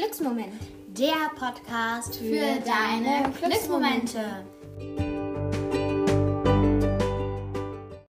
Glücksmoment. Der Podcast für deine Glücksmomente.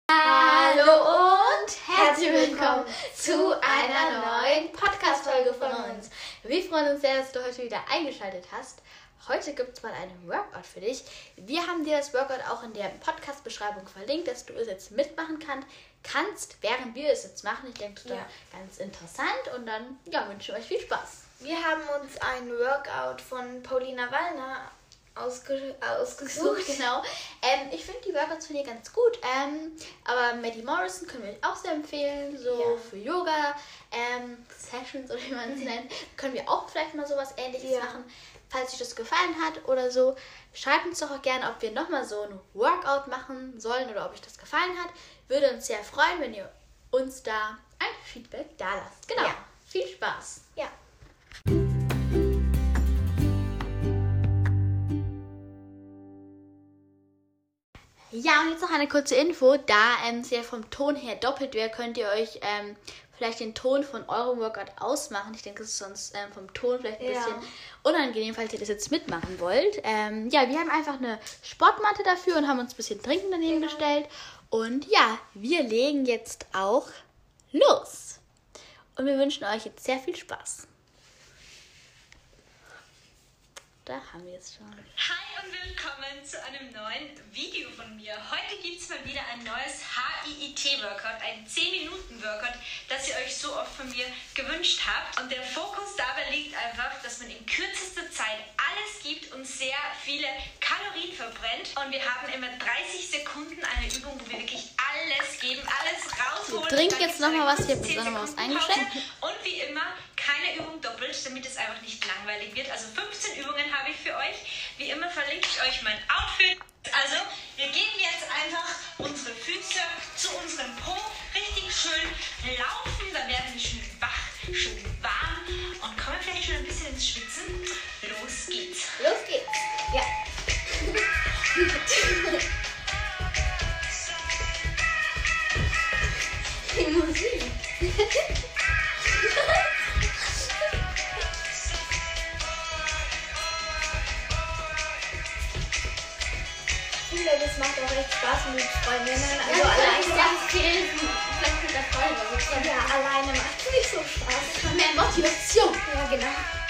Hallo und herzlich willkommen zu einer neuen Podcast-Folge von uns. Wir freuen uns sehr, dass du heute wieder eingeschaltet hast. Heute gibt es mal einen Workout für dich. Wir haben dir das Workout auch in der Podcast-Beschreibung verlinkt, dass du es jetzt mitmachen kann, kannst, während wir es jetzt machen. Ich denke, das ist Ja. ganz interessant und dann ja, wünsche ich euch viel Spaß. Wir haben uns ein Workout von Paulina Wallner ausge ausgesucht. genau. Ähm, ich finde die Workouts von ihr ganz gut. Ähm, aber Maddie Morrison können wir euch auch sehr empfehlen. So Ja. für Yoga, ähm, Sessions oder wie man es nennt, können wir auch vielleicht mal sowas ähnliches Ja. machen. Falls euch das gefallen hat oder so, schreibt uns doch auch gerne, ob wir nochmal so ein Workout machen sollen oder ob euch das gefallen hat. Würde uns sehr freuen, wenn ihr uns da ein Feedback da lasst. Genau. Ja. Viel Spaß. Ja. Ja, und jetzt noch eine kurze Info. Da ähm, es ja vom Ton her doppelt wäre, könnt ihr euch ähm, vielleicht den Ton von eurem Workout ausmachen. Ich denke, es ist sonst ähm, vom Ton vielleicht ein Ja. bisschen unangenehm, falls ihr das jetzt mitmachen wollt. Ähm, ja, wir haben einfach eine Sportmatte dafür und haben uns ein bisschen Trinken daneben Genau. gestellt. Und ja, wir legen jetzt auch los. Und wir wünschen euch jetzt sehr viel Spaß. Da haben wir es schon. Hi und willkommen zu einem neuen Video von mir. Heute gibt es mal wieder ein neues HIIT-Workout, ein 10-Minuten-Workout, das ihr euch so oft von mir gewünscht habt. Und der Fokus dabei liegt einfach, dass man in kürzester Zeit alles gibt und sehr viele Kalorien verbrennt. Und wir haben immer 30 Sekunden eine Übung, wo wir wirklich alles geben, alles rausholen. Trinken Dann jetzt gibt's noch mal eine was. Hier kurze ist noch mal was 10 Sekunden Pause. eingeschenkt. Und wie immer, keine Übung doppelt, damit es einfach nicht langweilig wird. Also 15 Übungen habe ich für euch. Wie immer verlinke ich euch mein Outfit. Also, wir geben jetzt einfach unsere Füße zu unserem Po richtig schön laufen. Dann werden wir schön wach, schön warm und kommen vielleicht schon ein bisschen ins Schwitzen. Das macht auch echt Spaß mit Freundinnen. Also alleine, ganz viel vielleicht mit der Freundin ja, alleine macht es nicht so Spaß. Mehr Motivation. Ja, genau.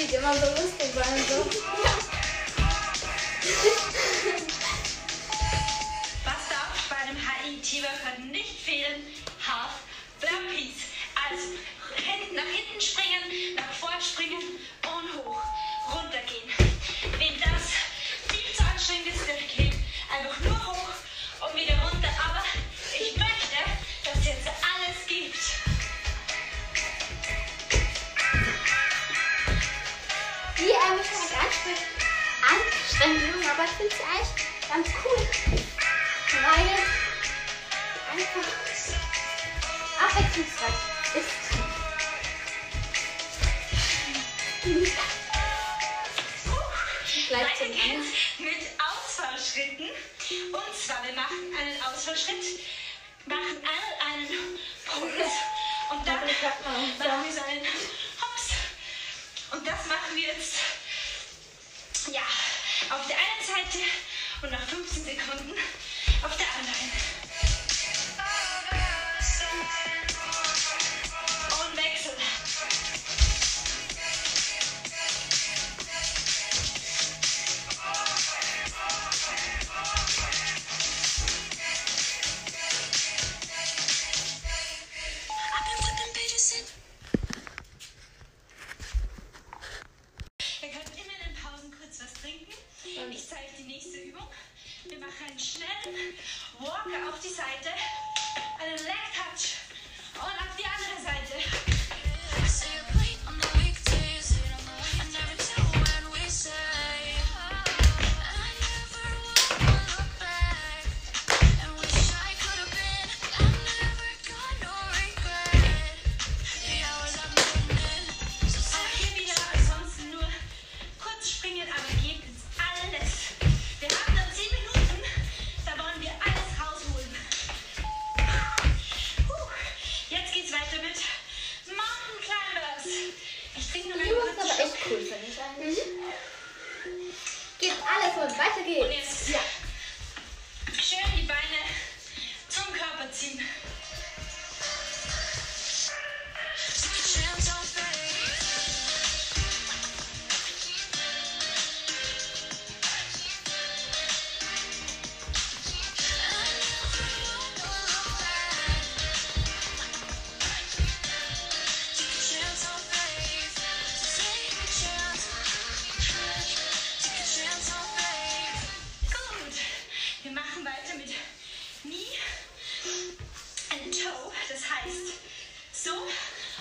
Sieht immer so lustig sein. So. Was darf bei einem HIIT-Workout nicht finde sie eigentlich ganz cool. Weil sie einfach abwechslungsreich ist. Bleibt zum geht's mit Ausfallschritten. Und zwar, wir machen einen Ausfallschritt, machen einmal einen Puls und dann machen wir so einen Hops. Und das machen wir jetzt, ja, auf der einen Seite und nach 15 Sekunden auf der anderen.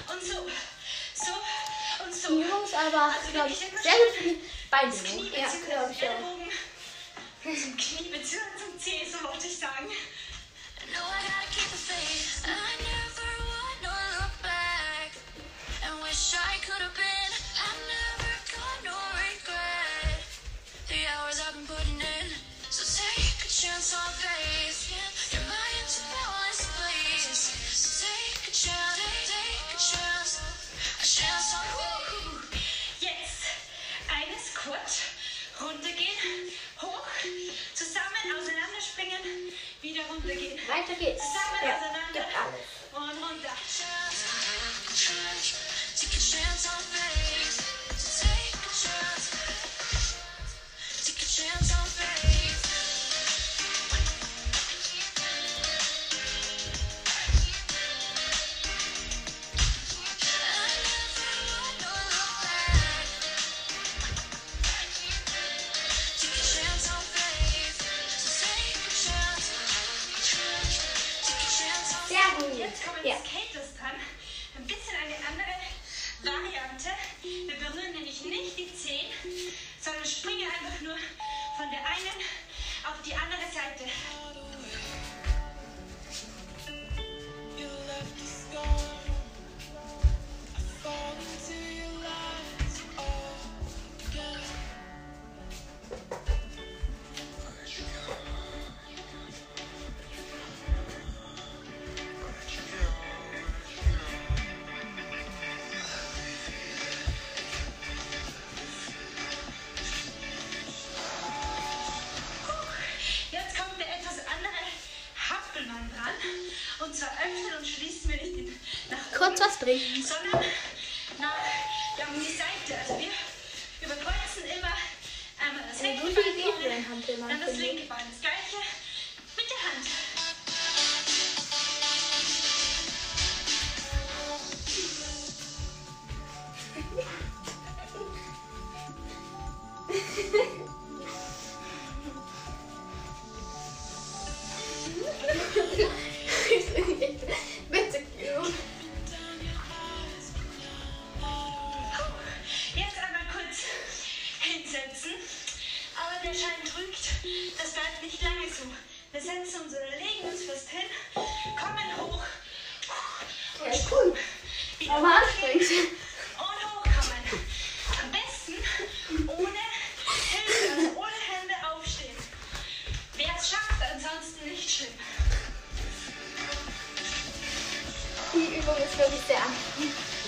und so. So und so. Die Jungs aber, also, glaube ich, sehr gut für die Beindehnung. Ne? Knie, ja, glaube ich auch. Zum Knie bzw. zum Zeh, so wollte ich sagen. Variante. Wir berühren nämlich nicht die Zehen, sondern springen einfach nur von der einen auf die andere Seite. uns was trinken. Sondern na, ja, um die Seite. Also wir überkreuzen immer einmal das, das linke Bein vorne, dann das linke Bein. setzen uns oder legen uns fest hin, kommen hoch und ja, cool. Aber anstrengend. und hochkommen. Am besten ohne Hilfe, also ohne Hände aufstehen. Wer es schafft, ansonsten nicht schlimm. Die Übung ist wirklich sehr anstrengend.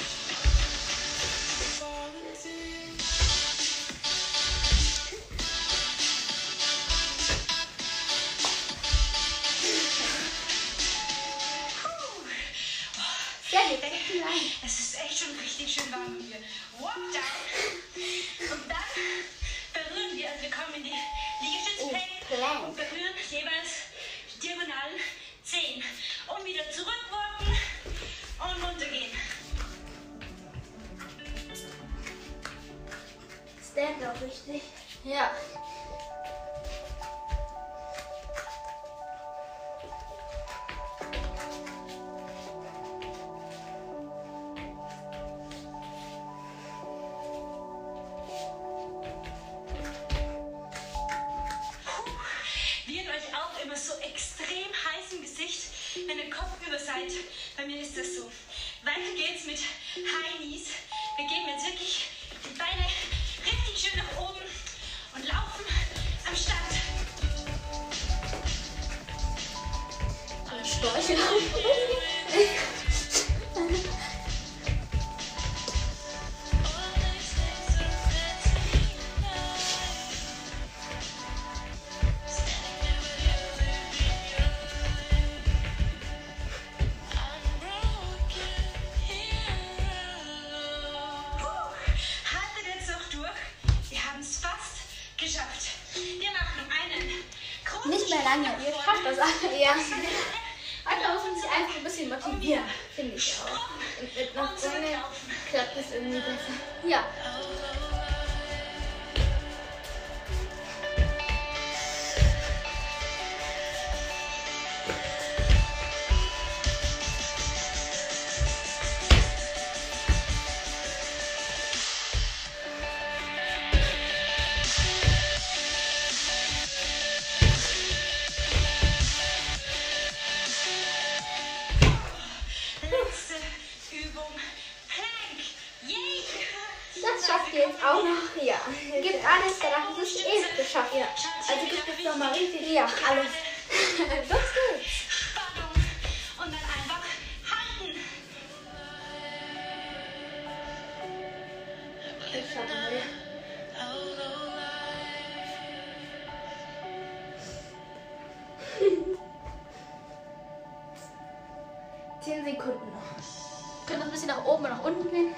Alle. Ja. Manchmal muss man sich einfach ein bisschen motivieren, finde ich auch. Und mit einer Zunge klappt es irgendwie besser. Ja. Ich schaffe mal. Zehn Sekunden noch. Könnt noch ein bisschen nach oben und nach unten gehen.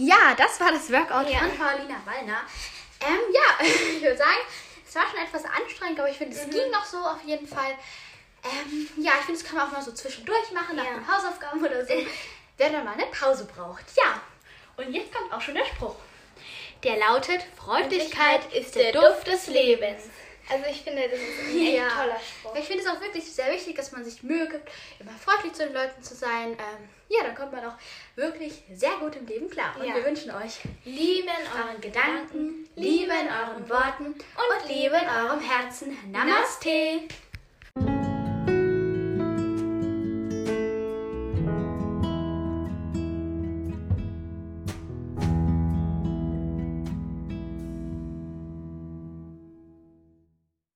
Ja, das war das Workout Ja. von Paulina Wallner. Ähm, ja, ich würde sagen, es war schon etwas anstrengend, aber ich finde, es ging noch so auf jeden Fall. Ähm, ja, ich finde, das kann man auch mal so zwischendurch machen, nach Ja. den Hausaufgaben oder so, wer dann mal eine Pause braucht. Ja, und jetzt kommt auch schon der Spruch. Der lautet, Freundlichkeit ist der Duft des Lebens. Also ich finde, das ist ein echt Ja. toller Spruch. Ich finde es auch wirklich sehr wichtig, dass man sich Mühe gibt, immer freundlich zu den Leuten zu sein. Ähm, ja, dann kommt man auch wirklich sehr gut im Leben klar. Und Ja. wir wünschen euch Liebe in euren Gedanken, Liebe in euren Worten und Liebe in eurem Herzen. Namaste.